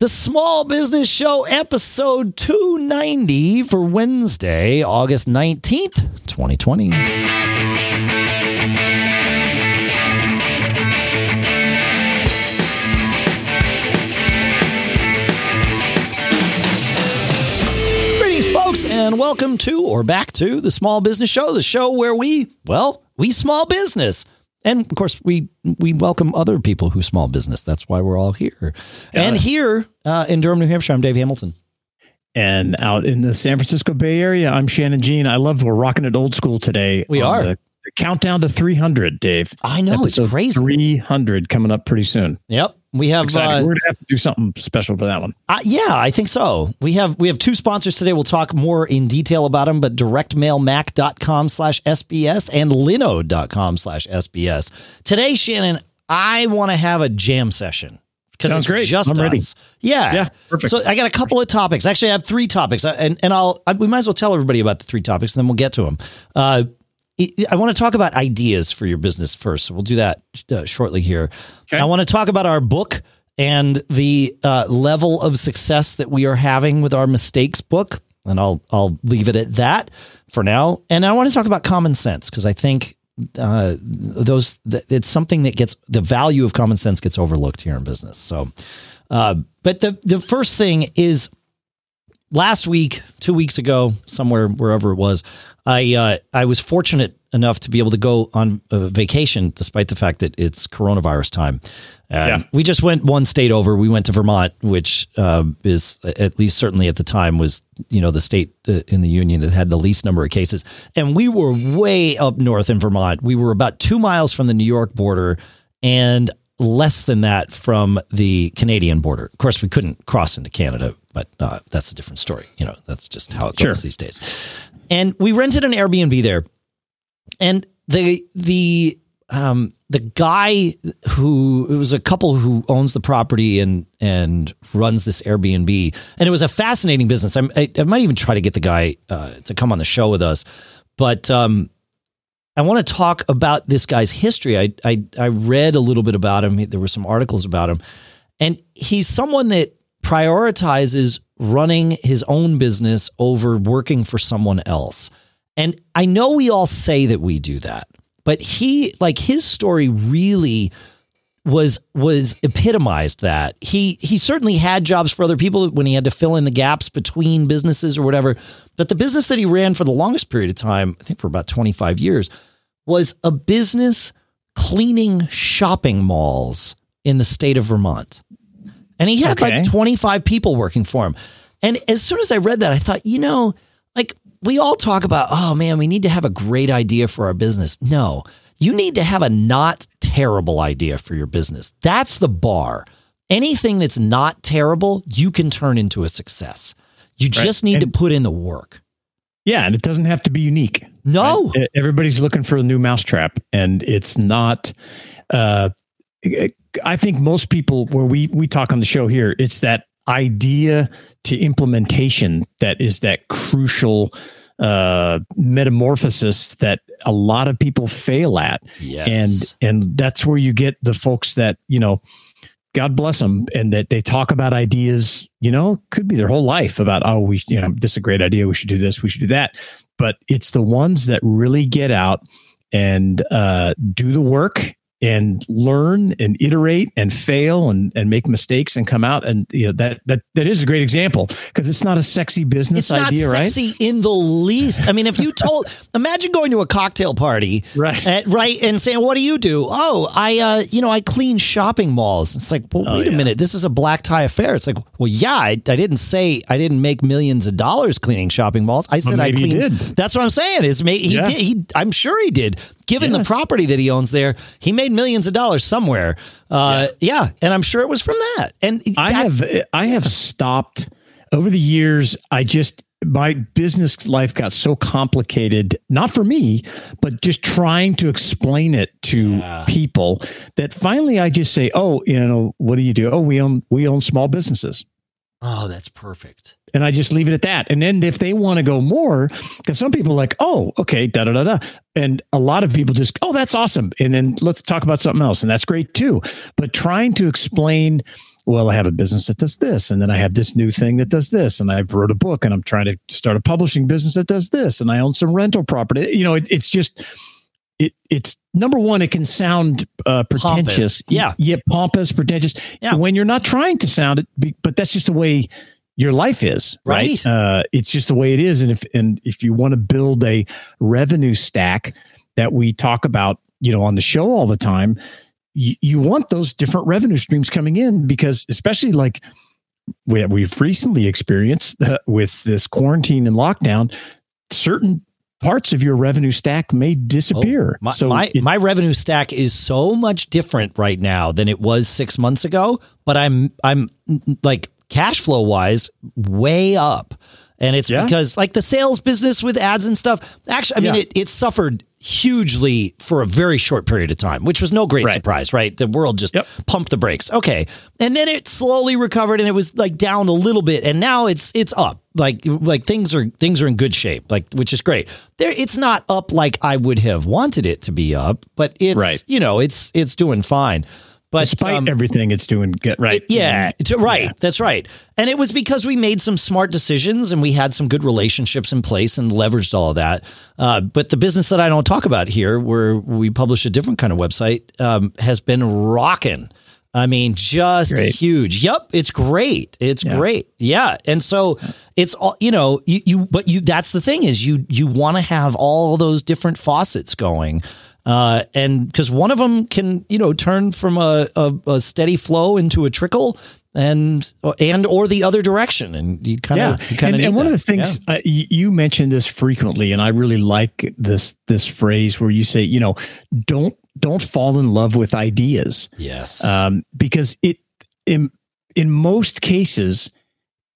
The Small Business Show, episode 290 for Wednesday, August 19th, 2020. Greetings, folks, and welcome to or back to the Small Business Show, the show where we, well, we small business. And of course, we we welcome other people who small business. That's why we're all here. and here uh, in Durham, New Hampshire, I'm Dave Hamilton. And out in the San Francisco Bay Area, I'm Shannon Jean. I love we're rocking it old school today. We are. The, the countdown to 300, Dave. I know Episode it's crazy. 300 coming up pretty soon. Yep, we have. Uh, we're gonna have to do something special for that one. uh, yeah, I think so. We have we have two sponsors today. We'll talk more in detail about them, but directmailmac.com slash SBS and linode.com slash SBS. Today, Shannon, I want to have a jam session because it's great. just I'm ready. us. Yeah. Yeah, perfect. So I got a couple of topics. Actually, I have three topics, uh, and and I'll I, we might as well tell everybody about the three topics, and then we'll get to them. Uh, I- I want to talk about ideas for your business first. So we'll do that uh, shortly here. Okay. I want to talk about our book and the uh, level of success that we are having with our mistakes book, and I'll I'll leave it at that for now. And I want to talk about common sense because I think uh, those th- it's something that gets the value of common sense gets overlooked here in business. So, uh, but the the first thing is last week, two weeks ago, somewhere wherever it was, I uh, I was fortunate enough to be able to go on a vacation, despite the fact that it's coronavirus time. And Yeah. we just went one state over. We went to Vermont, which uh, is at least certainly at the time was you know the state uh, in the union that had the least number of cases, and we were way up north in Vermont. We were about two miles from the New York border, and less than that from the Canadian border. Of course, we couldn't cross into Canada, but uh, that's a different story. You know, that's just how it Sure. goes these days. And we rented an Airbnb there, and the the um, the guy who it was a couple who owns the property and and runs this Airbnb, and it was a fascinating business. I'm, I, I might even try to get the guy uh, to come on the show with us, but um, I want to talk about this guy's history. I, I I read a little bit about him. There were some articles about him, and he's someone that prioritizes running his own business over working for someone else. And I know we all say that we do that, but he like his story really was was epitomized that he he certainly had jobs for other people when he had to fill in the gaps between businesses or whatever but the business that he ran for the longest period of time i think for about 25 years was a business cleaning shopping malls in the state of vermont and he had Okay. like 25 people working for him and as soon as i read that i thought you know like we all talk about oh man we need to have a great idea for our business no you need to have a not terrible idea for your business that's the bar anything that's not terrible you can turn into a success you Right. just need And- to put in the work Yeah, and it doesn't have to be unique. no? Everybody's looking for a new mousetrap, and it's not. Uh, I think most people, where we we talk on the show here, it's that idea to implementation that is that crucial uh, metamorphosis that a lot of people fail at, yes and and that's where you get the folks that you know. God bless them, and that they talk about ideas. You know, could be their whole life about oh, we you know this is a great idea. We should do this. We should do that. But it's the ones that really get out and uh, do the work and learn and iterate and fail and, and make mistakes and come out and you know that that that is a great example because it's not a sexy business idea. it's not idea, right? sexy in the least. I mean, if you told, imagine going to a cocktail party, Right. at, right, and saying, "What do you do?" Oh, I, uh, you know, I clean shopping malls. It's like, well, Oh, wait a minute, this is a black tie affair. It's like, well, yeah, I, I didn't say I didn't make millions of dollars cleaning shopping malls. I said I maybe you cleaned. did. That's what I'm saying. Is ma- he Yeah. did? He, I'm sure he did. Given the property that he owns there, he made millions of dollars somewhere. Uh, yeah. and I'm sure it was from that. And I have I have stopped over the years. I just my business life got so complicated, not for me, but just trying to explain it to Yeah. people that finally I just say, "Oh, you know, what do you do? Oh, we own we own small businesses." Oh, that's perfect. and I just leave it at that. And then if they want to go more, because some people like, oh, okay, da da da da, and a lot of people just, oh, that's awesome, and then let's talk about something else, and that's great too. But trying to explain well, I have a business that does this, and then I have this new thing that does this, and I've wrote a book, and I'm trying to start a publishing business that does this, and I own some rental property. You know, it, it's just it it's number one it can sound uh, pretentious Pompous. Yeah. yeah pompous pretentious Yeah. when you're not trying to sound it but that's just the way your life is right, Right. Uh, it's just the way it is and if and if you want to build a revenue stack that we talk about you know on the show all the time you, you want those different revenue streams coming in because especially like we, we've recently experienced uh, with this quarantine and lockdown certain parts of your revenue stack may disappear Oh, My, so my, it- my revenue stack is so much different right now than it was six months ago, but I'm I'm like cash flow wise way up. And it's Yeah. because like the sales business with ads and stuff, actually, I mean, Yeah. it, it suffered hugely for a very short period of time, which was no great Right. surprise, right? The world just Yep. pumped the brakes. Okay. And then it slowly recovered and it was like down a little bit. And now it's it's up. Like like things are things are in good shape, like which is great. There it's not up like I would have wanted it to be up, but it's Right. you know, it's it's doing fine. But despite um, everything it's doing get right yeah, it's right. That's right. And it was because we made some smart decisions and we had some good relationships in place and leveraged all of that. Uh, but the business that I don't talk about here, where we publish a different kind of website, um, has been rocking. I mean, just Great. huge. Yep, it's great. It's Yeah. great. Yeah, and so it's all you know. You, you but you. That's the thing is you you want to have all those different faucets going. Uh, and because one of them can, you know, turn from a, a, a steady flow into a trickle, and and or the other direction, and you kind of, kind and, and one of the things uh, you, you mentioned this frequently and i really like this this phrase where you say you know don't don't fall in love with ideas. Yes, um, because it in in most cases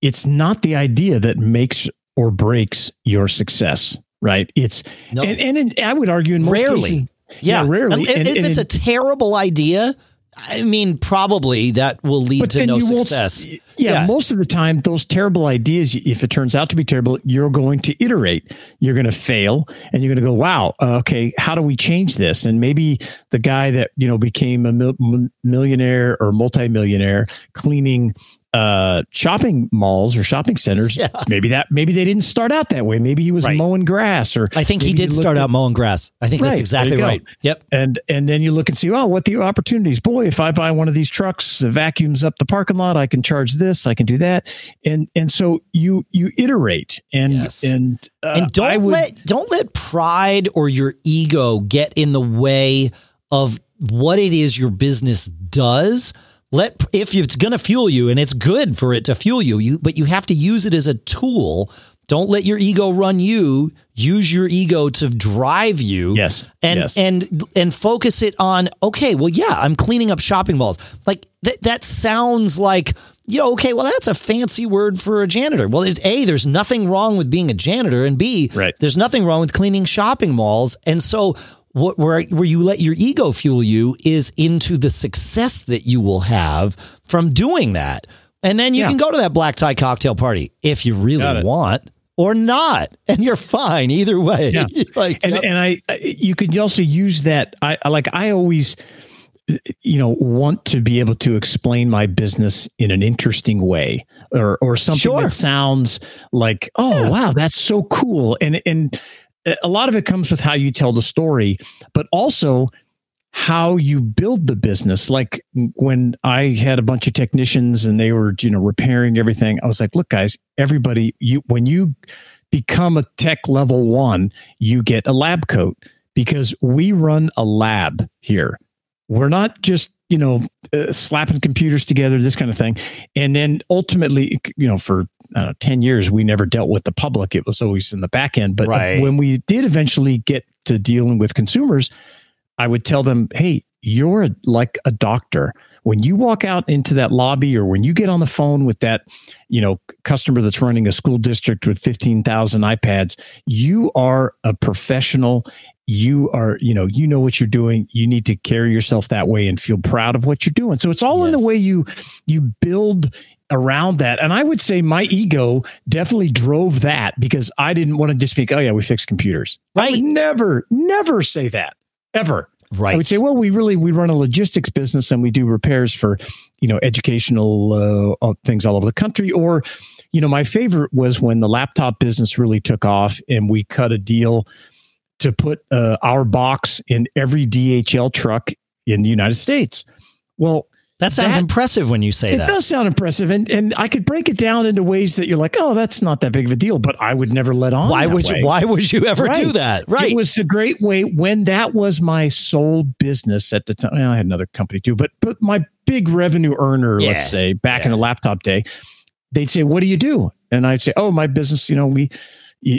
it's not the idea that makes or breaks your success right? It's no, and, and in, i would argue in most Rarely. cases, yeah, rarely And if And- if and it's a terrible idea, I mean, probably that will lead to no you won't s- success. yeah, Yeah. most of the time, those terrible ideas, if it turns out to be terrible, you're going to iterate. You're going to fail, and you're going to go, "Wow, uh, okay, how do we change this?" And maybe the guy that you know became a mil- millionaire or multimillionaire cleaning uh shopping malls or shopping centers Yeah. maybe that maybe they didn't start out that way maybe he was Right. mowing grass or I think he did start at- out mowing grass. I think Right, that's exactly right. Yep. and and then you look and see, oh, what the opportunities? Boy, if I buy one of these trucks, that vacuums up the parking lot, I can charge this, I can do that, and and so you you iterate and Yes. and uh, and don't would, let don't let pride or your ego get in the way of what it is your business does let if it's going to fuel you and it's good for it to fuel you you but you have to use it as a tool. Don't let your ego run you. Use your ego to drive you. Yes and yes. and and focus it on okay well yeah i'm cleaning up shopping malls. Like that that sounds like you know, okay well that's a fancy word for a janitor. Well it's a there's nothing wrong with being a janitor and b Right. there's nothing wrong with cleaning shopping malls. And so what where where you let your ego fuel you is into the success that you will have from doing that and then you Yeah. can go to that black tie cocktail party if you really want or not and you're fine either way Yeah. like and uh, and I, you could also use that. I like I always, you know, want to be able to explain my business in an interesting way, or or something Sure. that sounds like, oh wow, that's so cool. And and a lot of it comes with how you tell the story, but also how you build the business. Like when I had a bunch of technicians and they were, you know, repairing everything, I was like, look, guys, everybody, you when you become a tech level one, you get a lab coat because we run a lab here. We're not just, you know, uh, slapping computers together, this kind of thing. And then ultimately, you know, for uh, 10 years, we never dealt with the public. It was always in the back end. But uh, Right. when we did eventually get to dealing with consumers, I would tell them, hey, you're a, like a doctor. When you walk out into that lobby or when you get on the phone with that, you know, customer that's running a school district with 15,000 iPads, you are a professional. You are, you know, you know what you're doing. You need to carry yourself that way and feel proud of what you're doing. So it's all in the way you you build around that. And I would say my ego definitely drove that because I didn't want to just speak, oh yeah, we fix computers. I would never, never say that. Ever. Right. I would say, well, we really we run a logistics business and we do repairs for, you know, educational uh, things all over the country. Or, you know, my favorite was when the laptop business really took off and we cut a deal to put uh, our box in every DHL truck in the United States. Well, that sounds that, impressive when you say it that. It does sound impressive, and and I could break it down into ways that you're like, oh, that's not that big of a deal, but I would never let on. Why would way. you? Why would you ever right. do that? Right. It was a great way when that was my sole business at the time. Well, I had another company too, but but my big revenue earner, yeah. let's say, back yeah. in the laptop day, they'd say, "What do you do?" And I'd say, "Oh, my business. You know, we."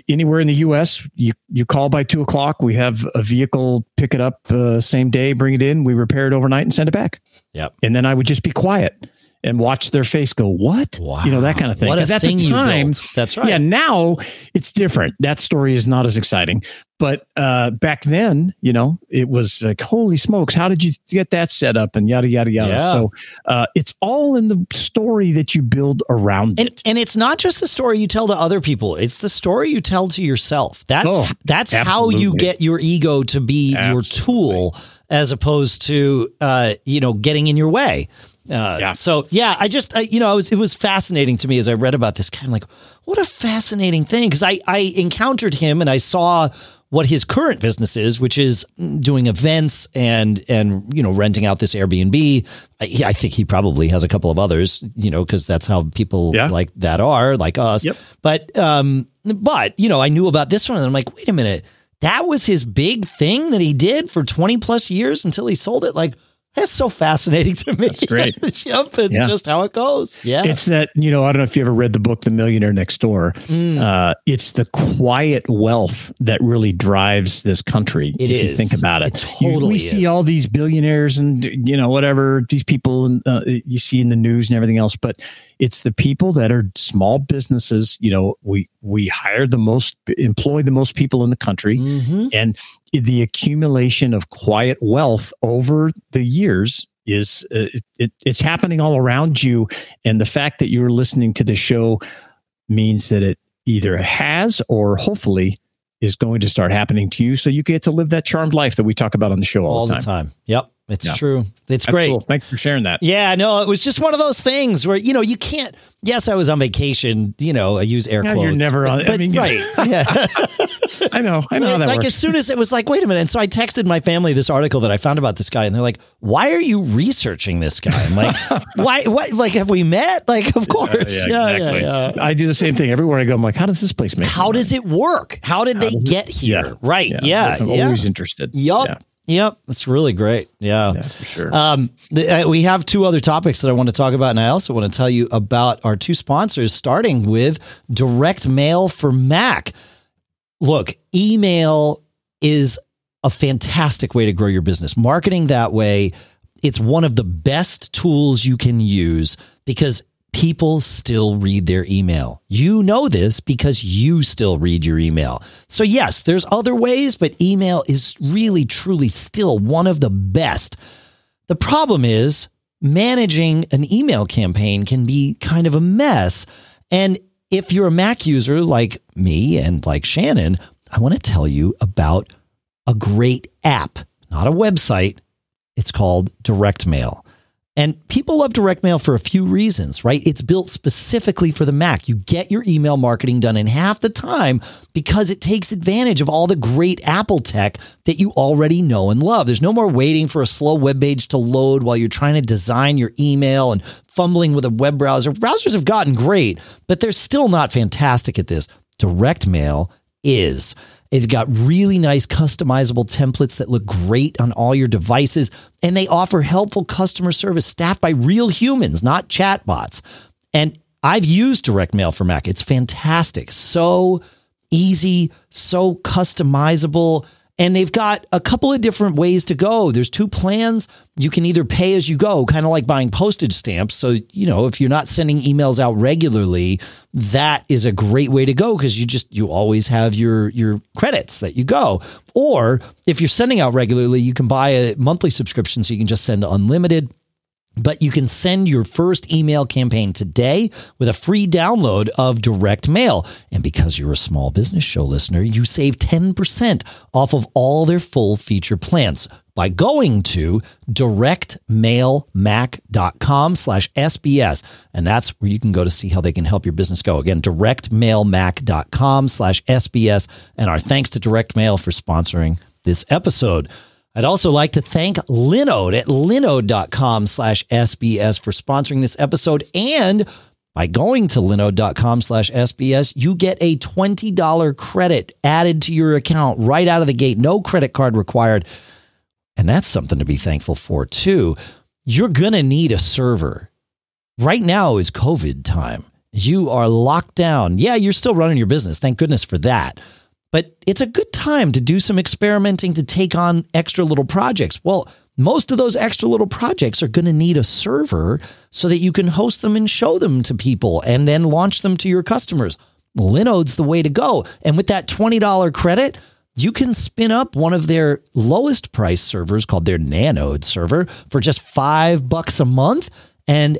Anywhere in the U.S., you you call by two o'clock. We have a vehicle pick it up uh, same day, bring it in. We repair it overnight and send it back. Yep. And then I would just be quiet and watch their face go, "What?" Wow. You know that kind of thing. A at thing the time. That's right. Yeah. Now it's different. That story is not as exciting. But uh, back then, you know, it was like, "Holy smokes! How did you get that set up?" And yada yada yada. Yeah. So uh, it's all in the story that you build around and, it. And it's not just the story you tell to other people; it's the story you tell to yourself. That's Oh, that's how you get your ego to be your tool, as opposed to uh, you know getting in your way. Uh, Yeah. So yeah, I just I, you know it was it was fascinating to me as I read about this kind of like what a fascinating thing because I I encountered him and I saw what his current business is, which is doing events and and you know renting out this Airbnb. I, I think he probably has a couple of others, you know, because that's how people Yeah. like that are like us. Yep. But um, but you know, I knew about this one, and I'm like, wait a minute, that was his big thing that he did for 20 plus years until he sold it. Like that's so fascinating to me. That's great. yep, it's Yeah. just how it goes. Yeah. It's that, you know, I don't know if you ever read the book, The Millionaire Next Door. Mm. Uh, it's the quiet wealth that really drives this country. It if is. you think about it. It You- totally we is. see all these billionaires and, you know, whatever, these people uh, you see in the news and everything else, but it's the people that are small businesses. You know, we, we hire the most, employ the most people in the country Mhm. and the accumulation of quiet wealth over the years is uh, it, it, it's happening all around you and the fact that you're listening to the show means that it either has or hopefully is going to start happening to you so you get to live that charmed life that we talk about on the show all, all the time. Yep. It's Yeah. true. It's That's great. cool. Thanks for sharing that. Yeah, no, it was just one of those things where you know you can't. Yes, I was on vacation. You know, I use air Yeah, quotes. you're never but, on- I but mean, right? Yeah, I know. I know how that like works. as soon as it was like, wait a minute. And so I texted my family this article that I found about this guy, and they're like, "Why are you researching this guy?" I'm like, "Why? What? Like, have we met? Like, of course, yeah, yeah, exactly. yeah." I do the same thing everywhere I go. I'm like, how does this place make? How money? does it work? How did they get here? Yeah. Right? Yeah, I'm yeah. always interested. Yup. Yeah, Yep. That's really great. Yeah. yeah, for sure. Um, the, uh, we have two other topics that I want to talk about, and I also want to tell you about our two sponsors, starting with Direct Mail for Mac. Look, email is a fantastic way to grow your business. Marketing that way, it's one of the best tools you can use because people still read their email. You know this because you still read your email. So, yes, there's other ways, but email is really, truly still one of the best. The problem is managing an email campaign can be kind of a mess. And if you're a Mac user like me and like Shannon, I want to tell you about a great app, not a website. It's called Direct Mail. And people love direct mail for a few reasons, right? It's built specifically for the Mac. You get your email marketing done in half the time because it takes advantage of all the great Apple tech that you already know and love. There's no more waiting for a slow web page to load while you're trying to design your email and fumbling with a web browser. Browsers have gotten great, but they're still not fantastic at this. Direct mail is. They've got really nice customizable templates that look great on all your devices, and they offer helpful customer service staffed by real humans, not chatbots. And I've used Direct Mail for Mac. It's fantastic. So easy, so customizable. And they've got a couple of different ways to go. There's two plans. You can either pay as you go, kind of like buying postage stamps. So, you know, if you're not sending emails out regularly, that is a great way to go because you just you always have your your credits that you go. Or if you're sending out regularly, you can buy a monthly subscription so you can just send unlimited. But you can send your first email campaign today with a free download of direct mail. And because you're a small business show listener, you save 10% off of all their full feature plans. by going to directmailmac.com slash SBS. And that's where you can go to see how they can help your business go. Again, directmailmac.com slash SBS. And our thanks to Direct Mail for sponsoring this episode. I'd also like to thank Linode at linode.com slash SBS for sponsoring this episode. And by going to linode.com slash SBS, you get a $20 credit added to your account right out of the gate. No credit card required. And that's something to be thankful for too. You're going to need a server. Right now is COVID time. You are locked down. Yeah, you're still running your business. Thank goodness for that. But it's a good time to do some experimenting to take on extra little projects. Well, most of those extra little projects are going to need a server so that you can host them and show them to people and then launch them to your customers. Linode's the way to go. And with that $20 credit, you can spin up one of their lowest price servers called their Nanode server for just five bucks a month. And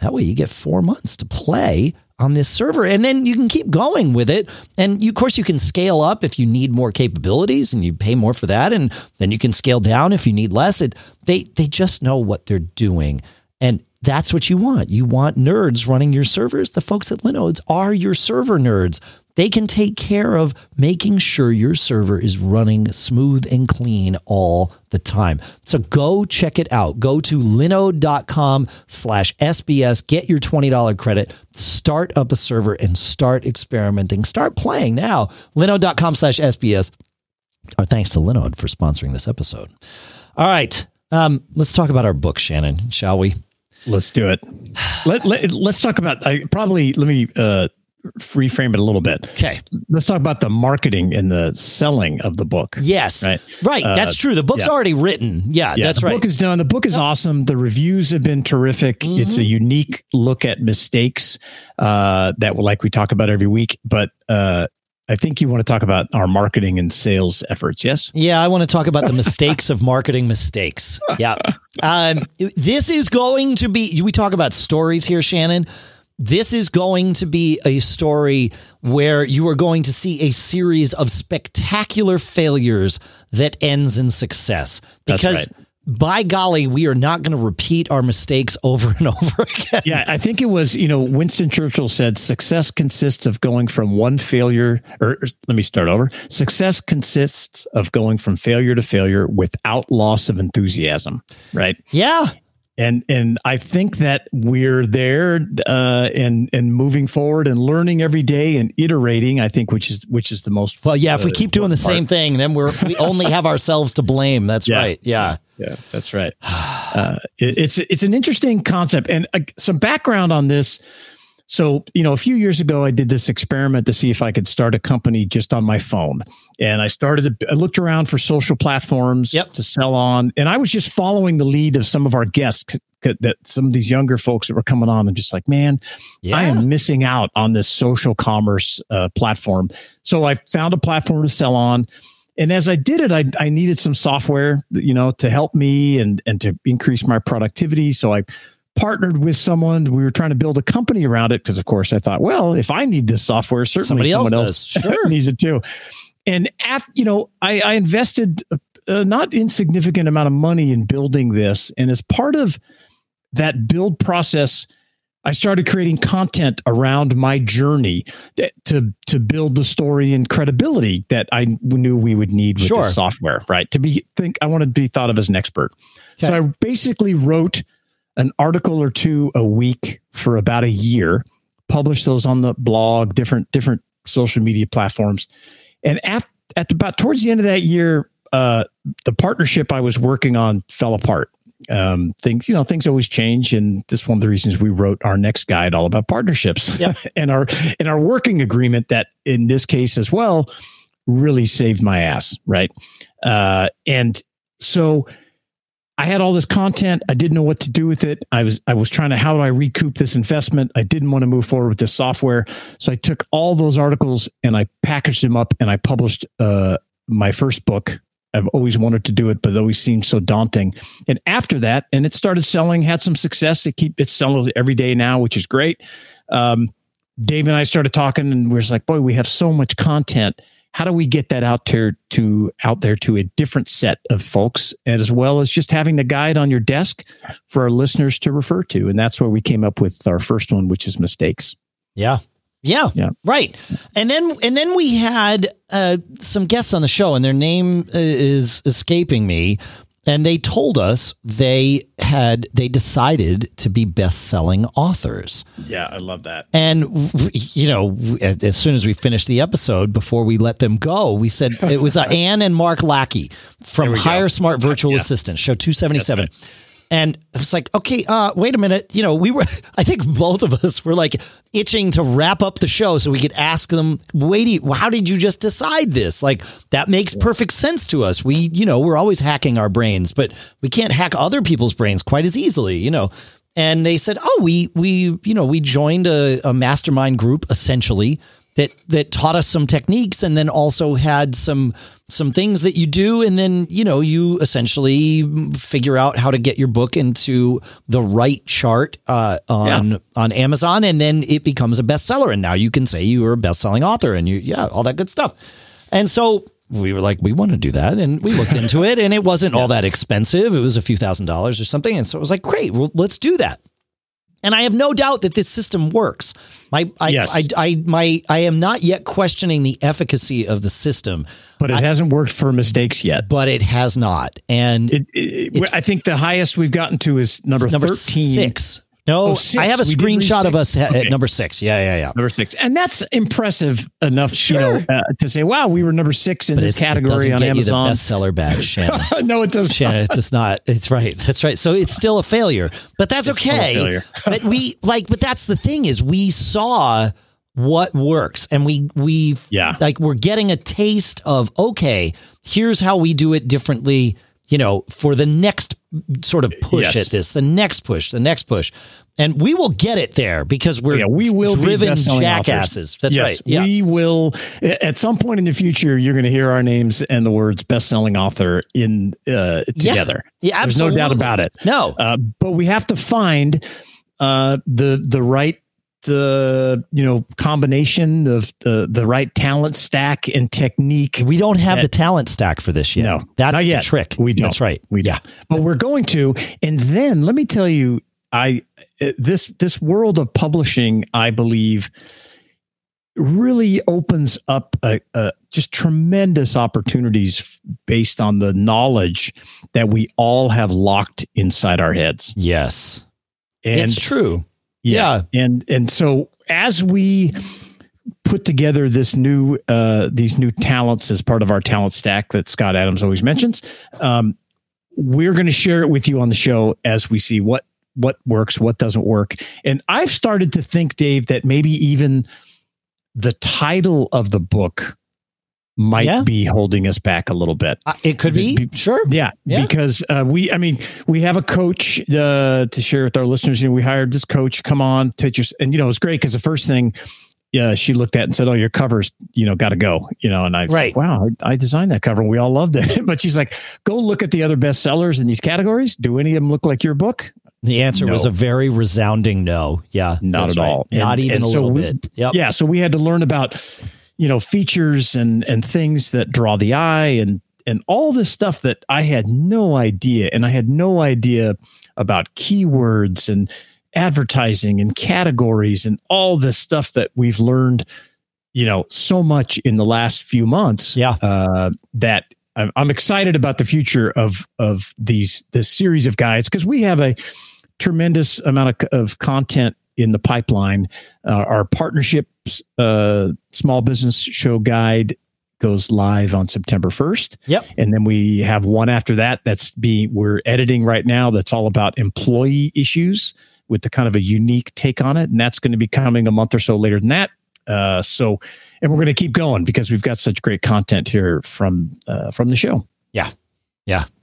that way you get four months to play on this server and then you can keep going with it. And you, of course you can scale up if you need more capabilities and you pay more for that and then you can scale down if you need less. It they they just know what they're doing and that's what you want. You want nerds running your servers. The folks at linodes are your server nerds they can take care of making sure your server is running smooth and clean all the time. So go check it out. Go to linode.com slash SBS, get your $20 credit, start up a server and start experimenting. Start playing now. Linode.com slash SBS. Our thanks to Linode for sponsoring this episode. All right. Um, let's talk about our book, Shannon, shall we? Let's do it. Let, let, us talk about, I probably, let me, uh, reframe it a little bit. Okay. Let's talk about the marketing and the selling of the book. Yes. Right. Right. Uh, that's true. The book's yeah. already written. Yeah, yeah that's the right. The book is done. The book is awesome. The reviews have been terrific. Mm-hmm. It's a unique look at mistakes uh, that, like we talk about every week. But uh, I think you want to talk about our marketing and sales efforts. Yes. Yeah, I want to talk about the mistakes of marketing mistakes. Yeah. Um, this is going to be. We talk about stories here, Shannon this is going to be a story where you are going to see a series of spectacular failures that ends in success. Because right. by golly, we are not going to repeat our mistakes over and over again. Yeah, I think it was, you know, Winston Churchill said success consists of going from one failure, or, or let me start over. Success consists of going from failure to failure without loss of enthusiasm, right? Yeah and and I think that we're there uh, and and moving forward and learning every day and iterating. I think which is which is the most well. Yeah, if we uh, keep doing the part. same thing, then we're we only have ourselves to blame. That's yeah. right. Yeah. yeah, that's right. Uh, it, it's it's an interesting concept and uh, some background on this. So, you know, a few years ago, I did this experiment to see if I could start a company just on my phone. And I started, to, I looked around for social platforms yep. to sell on. And I was just following the lead of some of our guests that some of these younger folks that were coming on and just like, man, yeah. I am missing out on this social commerce uh, platform. So I found a platform to sell on. And as I did it, I, I needed some software, you know, to help me and, and to increase my productivity. So I partnered with someone. We were trying to build a company around it because, of course, I thought, well, if I need this software, certainly Somebody someone else, else sure. needs it too. And after, you know, I, I invested a, a not insignificant amount of money in building this, and as part of that build process, I started creating content around my journey to to build the story and credibility that I knew we would need with sure. the software. Right to be think I wanted to be thought of as an expert. Okay. So I basically wrote an article or two a week for about a year, published those on the blog, different different social media platforms, and at, at about towards the end of that year, uh, the partnership I was working on fell apart. Um, things, you know, things always change, and this is one of the reasons we wrote our next guide all about partnerships. Yep. and our and our working agreement that in this case as well really saved my ass, right? Uh, and so I had all this content. I didn't know what to do with it. I was I was trying to how do I recoup this investment? I didn't want to move forward with this software, so I took all those articles and I packaged them up and I published uh, my first book. I've always wanted to do it, but it always seemed so daunting. And after that, and it started selling, had some success. It keep it selling every day now, which is great. Um, Dave and I started talking, and we are like, "Boy, we have so much content." How do we get that out there to out there to a different set of folks as well as just having the guide on your desk for our listeners to refer to and that's where we came up with our first one which is mistakes yeah yeah, Yeah. right. And then and then we had uh, some guests on the show, and their name uh, is escaping me. And they told us they had they decided to be best selling authors. yeah i love that And you know, as soon as we finished the episode, before we let them go, we said it was uh, Anne and Mark Lackey from we go. Hire Smart Virtual Yeah. Assistant, show two seventy seven. And I was like, okay, uh, wait a minute. You know, we were, I think both of us were like itching to wrap up the show so we could ask them, wait, how did you just decide this? Like, that makes perfect sense to us. We, you know, we're always hacking our brains, but we can't hack other people's brains quite as easily, you know. And they said, oh, we, we, you know, we joined a, a mastermind group essentially that that taught us some techniques and then also had some some things that you do. And then you know you essentially figure out how to get your book into the right chart uh, on Yeah. on Amazon. And then it becomes a bestseller. And now you can say you are a best-selling author and you yeah all that good stuff. And so we were like we want to do that. And we looked into it and it wasn't all that expensive. It was a few thousand dollars or something. And so it was like great well, let's do that and I have no doubt that this system works. My, I, Yes. I, I, my, I am not yet questioning the efficacy of the system, but it hasn't worked for mistakes yet but it has not. And it, it, i think the highest we've gotten to is number, number 13 six. No, Oh. I have a We screenshot of us at, Okay. at number six. Yeah, yeah, yeah. number six and that's impressive enough you know Sure. uh, to say wow we were number six in But this it's, it category doesn't on get amazon you the bestseller badge, Shannon. no it does Shannon, it does not. It's right. That's right. So it's still a failure, but that's a okay. failure. but we like, but that's the thing is we saw what works and we, we, Yeah. like we're getting a taste of, okay, here's how we do it differently, you know, for the next sort of push Yes. at this, the next push, the next push. And we will get it there because we're yeah, we will driven jackasses. authors. That's yes, right. Yeah. We will at some point in the future. You're going to hear our names and the words "best-selling author" in uh, Yeah. together. Yeah, There's no doubt about it. no. Uh, but we have to find uh, the the right the you know combination of the the right talent stack and technique. We don't have Yeah. the talent stack for this yet. No, that's not the trick. We don't. That's right. We yeah. but we're going to. And then let me tell you, I this this world of publishing, I believe, really opens up a, a just tremendous opportunities based on the knowledge that we all have locked inside our heads. Yes. And it's true. Yeah. And and so as we put together this new uh these new talents as part of our talent stack that Scott Adams always mentions, um we're going to share it with you on the show as we see what what works, what doesn't work. And I've started to think Dave that maybe even the title of the book might Yeah. be holding us back a little bit. Uh, it could be. Be- Sure. Yeah, Yeah. because uh, we, I mean, we have a coach uh, to share with our listeners. You know, we hired this coach. Come on, teach us, and you know, it's great because the first thing, yeah, she looked at and said, "Oh, your covers, you know, got to go." You know, and I, was Right. like, wow, I, I designed that cover, and we all loved it. but she's like, "Go look at the other bestsellers in these categories. Do any of them look like your book?" The answer was a very resounding no. Yeah. Not at right. all. Not And- even and a so little we- bit. Yep. Yeah, so we had to learn about, you know, features and and things that draw the eye and and all this stuff that I had no idea, and I had no idea about keywords and advertising and categories and all this stuff that we've learned, you know, so much in the last few months. Yeah. uh, that I'm, I'm excited about the future of of these this series of guides because we have a tremendous amount of, of content in the pipeline. Uh, our partnerships uh, small business show guide goes live on September 1st. Yep. And then we have one after that that's being we're editing right now that's all about employee issues with the kind of a unique take on it. And that's going to be coming a month or so later than that. Uh, so, and we're going to keep going because we've got such great content here from uh, from the show. Yeah,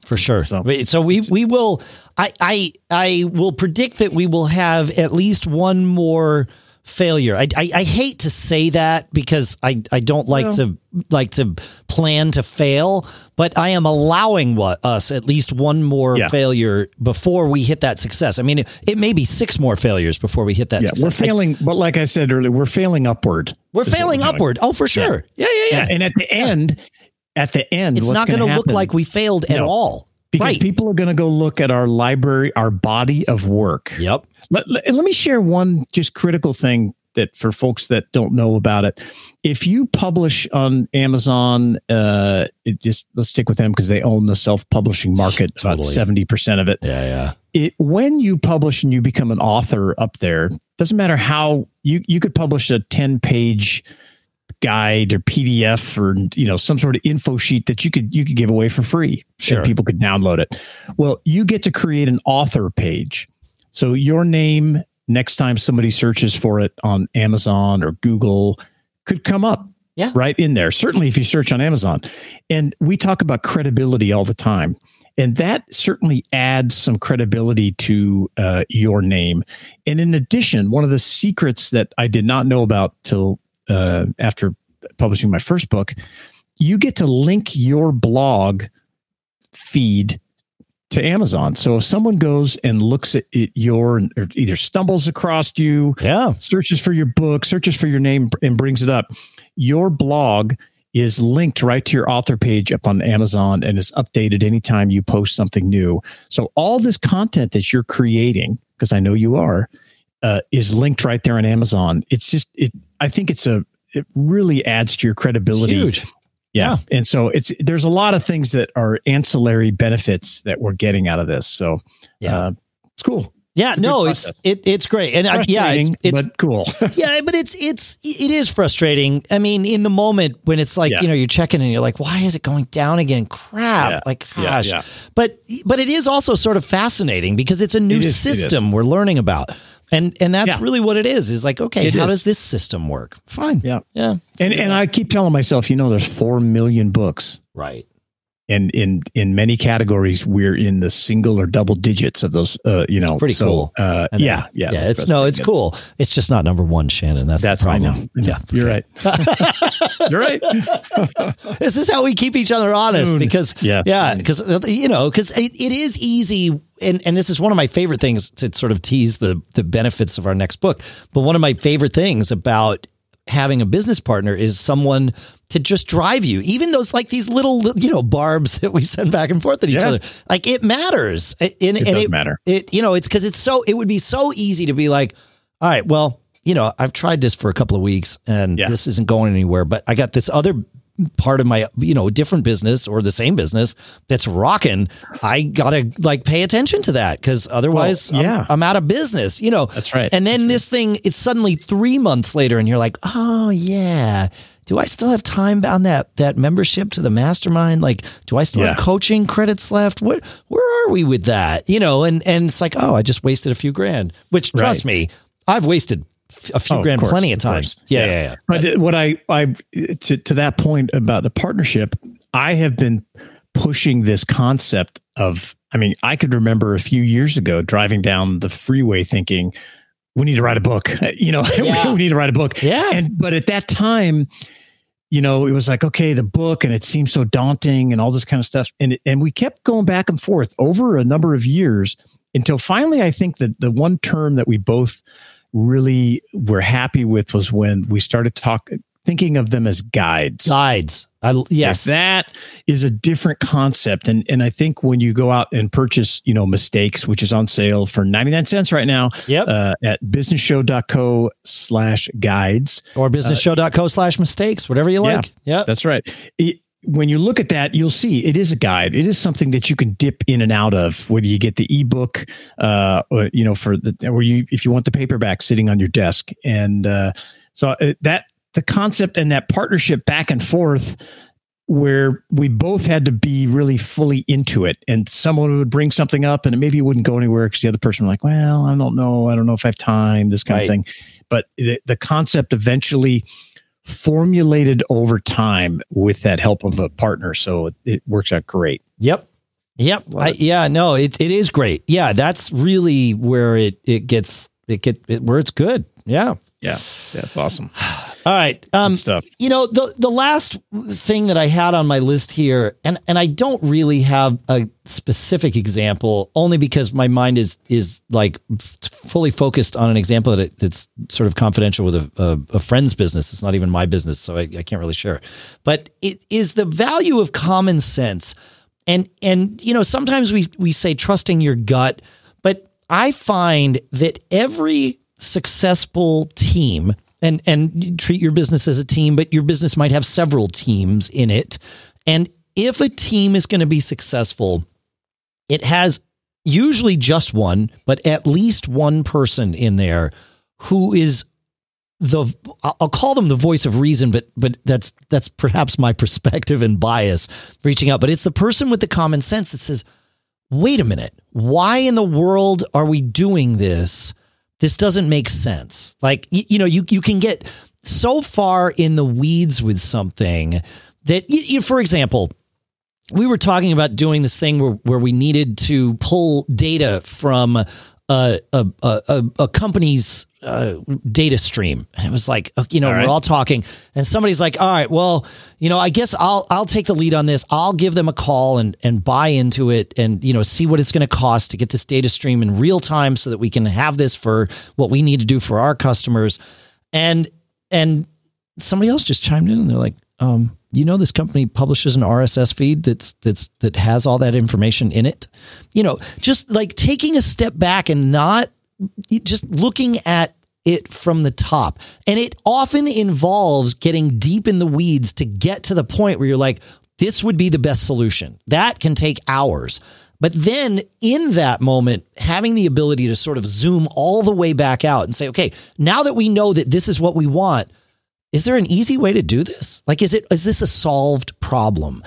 for sure. So- So, we we will. I I I will predict that we will have at least one more failure. I, I, I hate to say that because I, I don't like Well- to like to plan to fail, but I am allowing what us at least one more Yeah. failure before we hit that success. I mean, it, it may be six more failures before we hit that Yeah, we're success. I- failing, but like I said earlier, we're failing upward. we're failing doing. upward. Oh, for sure. Yeah, yeah, yeah. Yeah, and at the end, at the end, it's not going to look like we failed at No. all. because right. people are going to go look at our library, our body of work. Yep. Let, let- and let me share one just critical thing that for folks that don't know about it. If you publish on Amazon, uh, it just let's stick with them because they own the self-publishing market, about seventy percent of it. Yeah, yeah. It when you publish and you become an author up there, doesn't matter how you you could publish a ten-page guide or PDF or you know some sort of info sheet that you could you could give away for free. Sure. And people could download it. Well, you get to create an author page. So your name next time somebody searches for it on Amazon or Google could come up Yeah. right in there. Certainly if you search on Amazon. And we talk about credibility all the time. And that certainly adds some credibility to uh, your name. And in addition, one of the secrets that I did not know about till uh, after publishing my first book, you get to link your blog feed to Amazon. So if someone goes and looks at it, your or either stumbles across you, Yeah. searches for your book, searches for your name, and brings it up, your blog is linked right to your author page up on Amazon and is updated anytime you post something new. So all this content that you're creating, because I know you are, uh, is linked right there on Amazon. It's just it. I think it's a. It really adds to your credibility. Huge. Yeah. And so it's there's a lot of things that are ancillary benefits that we're getting out of this. So Yeah. uh, it's cool. Yeah, a no, it's it, it's great, and I, yeah, it's, it's but cool. yeah, but it's it's it is frustrating. I mean, in the moment when it's like Yeah. you know you're checking and you're like, why is it going down again? Crap! Yeah. Like, Yeah, gosh. yeah. But but it is also sort of fascinating because it's a new it is. system we're learning about, and and that's Yeah. really what it is. Is like, okay, It how is. does this system work? Fine. Yeah. Yeah. and and I keep telling myself, you know, there's four million books. Right. And in in many categories, we're in the single or double digits of those. Uh, you know, pretty so, cool. Uh, yeah, yeah, Yeah. It's no, it's cool. It's just not number one, Shannon. That's That's the I problem. know. Yeah. you're right. you're right. this is how we keep each other honest Soon. because Yes. yeah because you know because it, it is easy and and this is one of my favorite things to sort of tease the the benefits of our next book but one of my favorite things about having a business partner is someone to just drive you even those like these little you know barbs that we send back and forth at each Yeah. other like it matters it, and, It and does matter. it you know it's because it's so it would be so easy to be like all right well you know i've tried this for a couple of weeks and Yeah. this isn't going anywhere but i got this other part of my you know different business or the same business that's rocking i gotta like pay attention to that because otherwise Well, yeah. I'm, I'm out of business you know That's right. and then this thing it's suddenly three months later and you're like oh yeah do I still have time on that that membership to the mastermind? Like, do I still have coaching credits left? What where are we with that? You know, and and it's like, oh, I just wasted a few grand. Which trust me, I've wasted a few Oh, grand course, plenty of of times. course. Yeah, Yeah. yeah, yeah. But what I I to, to that point about the partnership, I have been pushing this concept of. I mean, I could remember a few years ago driving down the freeway thinking, "We need to write a book." You know, Yeah. we need to write a book. Yeah. And but at that time, you know, it was like, okay, the book, and it seemed so daunting and all this kind of stuff, and it, and we kept going back and forth over a number of years until finally, I think that the one term that we both really were happy with was when we started talking thinking of them as guides. Guides. I yes. That is a different concept. And and I think when you go out and purchase, you know, mistakes, which is on sale for 99 cents right now Yep. uh, at businessshow.co slash guides. or businessshow.co slash mistakes, whatever you like. Yeah. That's right. It, when you look at that, you'll see it is a guide. It is something that you can dip in and out of. Whether you get the ebook, uh, or you know, for the or you if you want the paperback sitting on your desk, and uh, so uh, that the concept and that partnership back and forth, where we both had to be really fully into it, and someone would bring something up, and it maybe it wouldn't go anywhere because the other person was like, "Well, I don't know, I don't know if I have time," this kind Right. of thing. But the the concept eventually formulated over time with that help of a partner. So it, it works out great. Yep. Yep. I, yeah. No, it, it is great. Yeah. That's really where it, it gets, it get it, where it's good. Yeah. Yeah, that's awesome. All right. Um, stuff. You know, the the last thing that I had on my list here, and and I don't really have a specific example, only because my mind is is like fully focused on an example that that's sort of confidential with a, a, a friend's business. It's not even my business, so I, I can't really share. But it is the value of common sense, and and you know sometimes we we say trusting your gut, but I find that every successful team and and treat your business as a team, but your business might have several teams in it. And if a team is going to be successful, it has usually just one, but at least one person in there who is the I'll call them the voice of reason, but but that's that's perhaps my perspective and bias reaching out. But it's the person with the common sense that says, wait a minute, why in the world are we doing this? This doesn't make sense. Like you, you know, you you can get so far in the weeds with something that for example, we were talking about doing this thing where, where we needed to pull data from a a, a, a company's uh, data stream. And it was like, you know, all right. we're all talking, and somebody's like, "All right, well, you know, I guess I'll I'll take the lead on this. I'll give them a call and and buy into it, and you know, see what it's going to cost to get this data stream in real time, so that we can have this for what we need to do for our customers." And and somebody else just chimed in, and they're like, um, you know this company publishes an RSS feed that's that's that has all that information in it. You know, just like taking a step back and not just looking at it from the top. And it often involves getting deep in the weeds to get to the point where you're like, this would be the best solution. That can take hours. But then in that moment, having the ability to sort of zoom all the way back out and say, okay, now that we know that this is what we want, is there an easy way to do this? Like, is it, is this a solved problem?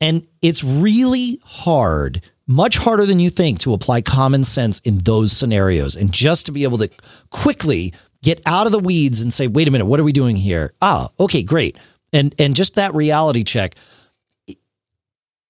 And it's really hard much harder than you think to apply common sense in those scenarios and just to be able to quickly get out of the weeds and say wait a minute what are we doing here? Ah okay great. And and just that reality check.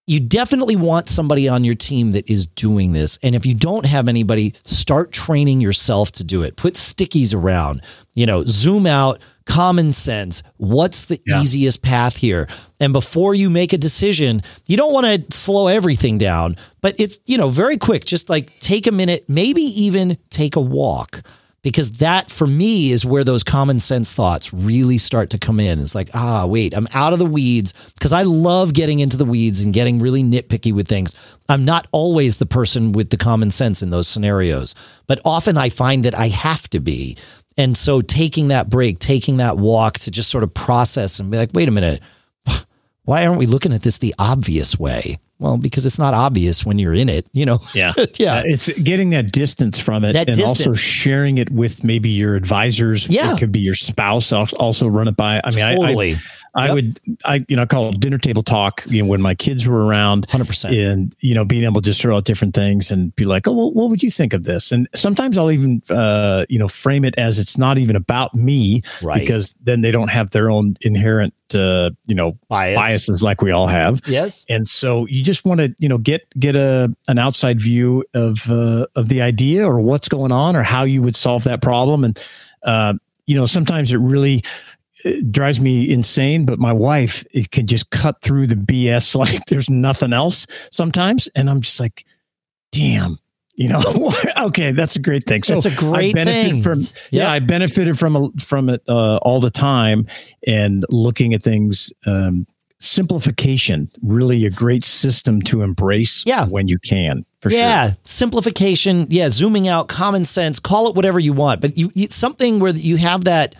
You definitely want somebody on your team that is doing this. And if you don't have anybody start training yourself to do it. Put stickies around. You know zoom out common sense. What's the yeah. easiest path here? And before you make a decision, you don't want to slow everything down, but it's, you know, very quick. Just like take a minute, maybe even take a walk. Because that for me is where those common sense thoughts really start to come in. It's like, ah, wait, I'm out of the weeds because I love getting into the weeds and getting really nitpicky with things. I'm not always the person with the common sense in those scenarios, but often I find that I have to be and so taking that break, taking that walk to just sort of process and be like, wait a minute, why aren't we looking at this the obvious way? Well, because it's not obvious when you're in it, you know. Yeah, yeah. Uh, it's getting that distance from it, that and distance. also sharing it with maybe your advisors. Yeah, it could be your spouse. Also, run it by. I mean, totally. I, I I yep. would, I, you know, I call it dinner table talk, you know, when my kids were around 100%. And, you know, being able to just throw out different things and be like, oh, well, what would you think of this? And sometimes I'll even, uh, you know, frame it as it's not even about me. Right. Because then they don't have their own inherent, uh, you know, Bias. biases like we all have. Yes. And so you just want to, you know, get, get a, an outside view of, uh, of the idea or what's going on or how you would solve that problem. And, uh, you know, sometimes it really, it drives me insane, but my wife it can just cut through the BS like there's nothing else sometimes. And I'm just like, damn, you know, okay, that's a great thing. So that's a great I thing. From, yep. Yeah, I benefited from from it uh, all the time and looking at things. Um, simplification, really a great system to embrace. Yeah. when you can. For yeah, sure. simplification. Yeah, zooming out, common sense. Call it whatever you want, but you, you something where you have that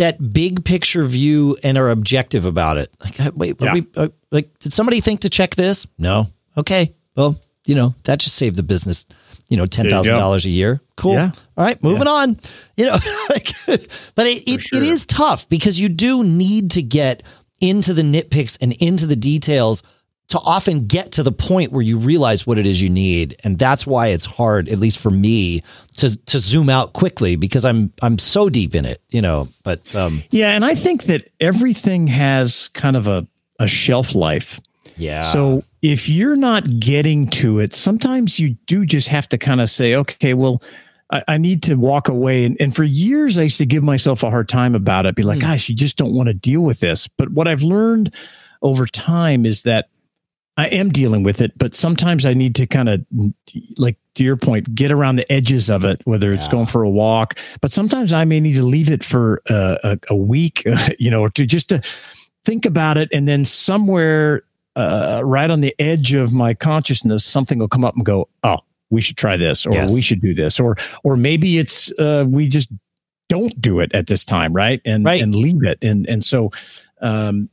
that big picture view and are objective about it. Like, wait, yeah. we, uh, like, did somebody think to check this? No. Okay. Well, you know, that just saved the business, you know, $10,000 a year. Cool. Yeah. All right. Moving yeah. on, you know, like, but it, it, sure. it is tough because you do need to get into the nitpicks and into the details to often get to the point where you realize what it is you need and that's why it's hard at least for me to to zoom out quickly because I'm I'm so deep in it you know but um yeah and I think that everything has kind of a a shelf life yeah so if you're not getting to it sometimes you do just have to kind of say okay well I, I need to walk away. And, and for years, I used to give myself a hard time about it, be like, Hmm. gosh, you just don't want to deal with this. But what I've learned over time is that I am dealing with it, but sometimes I need to kind of, like to your point, get around the edges of it, whether it's Yeah. going for a walk. But sometimes I may need to leave it for uh, a, a week, you know, or to just to think about it. And then somewhere uh, right on the edge of my consciousness, something will come up and go, oh, we should try this, or Yes. we should do this, or or maybe it's uh, we just don't do it at this time, right? And Right. and leave it. And and so um,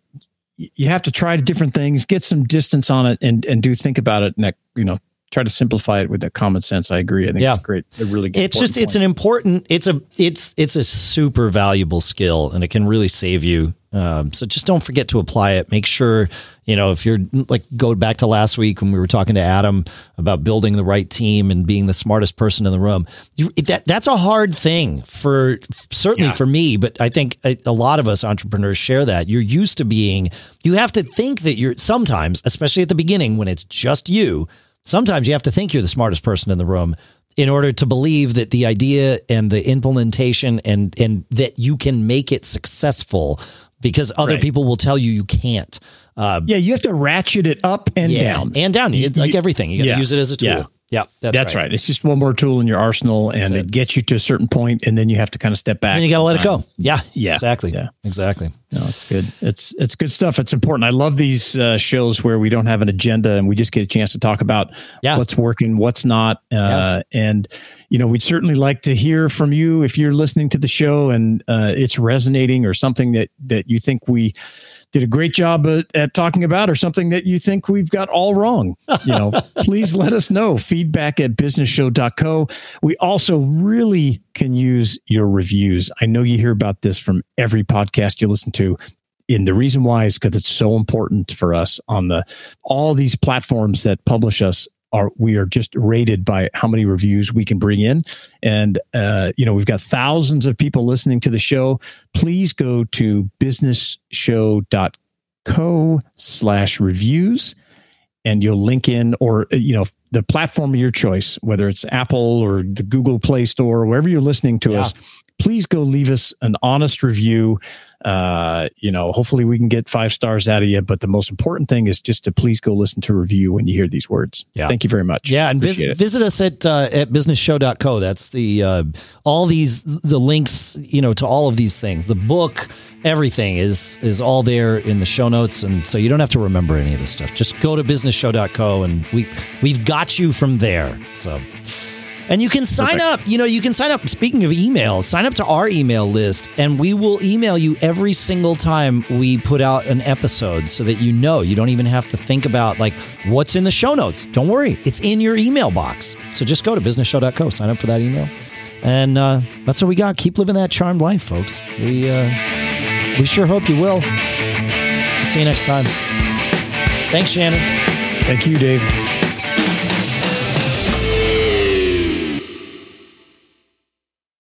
you have to try different things, get some distance on it, and and do think about it. And that, you know, try to simplify it with that common sense. I agree. I think Yeah. it's great. Really good. it's just it's an important it's a it's it's a super valuable skill and it can really save you um, so just don't forget to apply it make sure you know if you're like go back to last week when we were talking to adam about building the right team and being the smartest person in the room you, that that's a hard thing for certainly Yeah. for me but i think a, a lot of us entrepreneurs share that you're used to being you have to think that you're sometimes especially at the beginning when it's just you sometimes you have to think you're the smartest person in the room in order to believe that the idea and the implementation and and that you can make it successful because other Right. people will tell you you can't. Uh, yeah. You have to ratchet it up and yeah, down. and down. You, like everything, you got to yeah, use it as a tool. yeah. Yeah, that's, That's right. It's just one more tool in your arsenal, and it. it. gets you to a certain point, and then you have to kind of step back. And you got to let it go. Yeah, Yeah, exactly. yeah. exactly. No, it's good. It's it's good stuff. It's important. I love these uh, shows where we don't have an agenda and we just get a chance to talk about Yeah. what's working, what's not. Uh, Yeah. And you know, we'd certainly like to hear from you if you're listening to the show and uh, it's resonating or something that that you think we did a great job at, at talking about or something that you think we've got all wrong you know? Please let us know. Feedback at businessshow.co we also really can use your reviews. I know you hear about this from every podcast you listen to. And the reason why is because it's so important for us on the all these platforms that publish us are we are just rated by how many reviews we can bring in. And uh, you know we've got thousands of people listening to the show. Please go to businessshow.co slash reviews and you'll link in or you know the platform of your choice whether it's apple or the google play store or wherever you're listening to Yeah. us please go leave us an honest review uh you know hopefully we can get five stars out of you but the most important thing is just to please go listen to review when you hear these words Yeah. thank you very much Yeah, and visit, visit us at uh, at businessshow.co. That's the uh, all these the links, you know, to all of these things. The book, everything is is all there in the show notes, and so you don't have to remember any of this stuff. Just go to businessshow.co, and we we've got you from there. So. And you can sign Perfect. up. You know, you can sign up. Speaking of emails, sign up to our email list, and we will email you every single time we put out an episode so that you know. You don't even have to think about like what's in the show notes. Don't worry, it's in your email box. So just go to businessshow.co, sign up for that email, and uh, that's what we got. Keep living that charmed life, folks. We uh, we sure hope you will. See you next time. Thanks, Shannon. thank you dave